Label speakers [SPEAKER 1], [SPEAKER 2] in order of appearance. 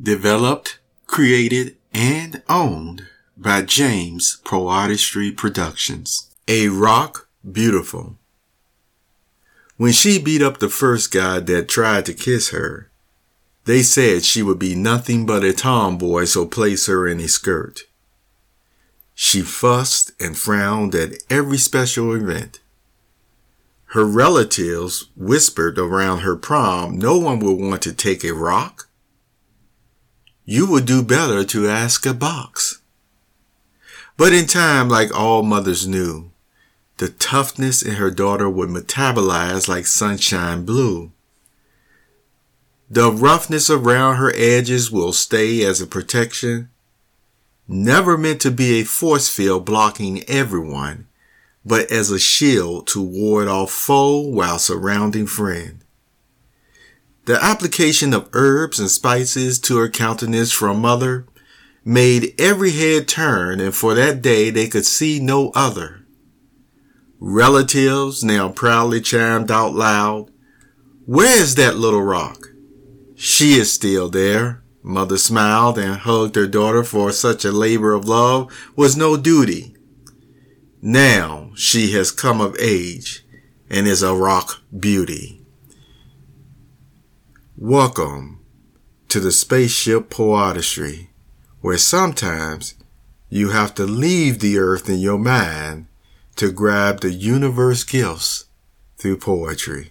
[SPEAKER 1] Developed, created, and owned by James PoeArtistry Productions. A Rock Beautiful. When she beat up the first guy that tried to kiss her, they said she would be nothing but a tomboy, so place her in a skirt. She fussed and frowned at every special event. Her relatives whispered around her prom no one would want to take a rock. You would do better to ask a box. But in time, like all mothers knew, the toughness in her daughter would metabolize like sunshine blue. The roughness around her edges will stay as a protection, never meant to be a force field blocking everyone, but as a shield to ward off foe while surrounding friend. The application of herbs and spices to her countenance from mother made every head turn, and for that day they could see no other. Relatives now proudly chimed out loud, Where is that little rock? She is still there. Mother smiled and hugged her daughter for such a labor of love was no duty. Now she has come of age and is a rock beauty. Welcome to the spaceship poetry, where sometimes you have to leave the earth in your mind to grab the universe gifts through poetry.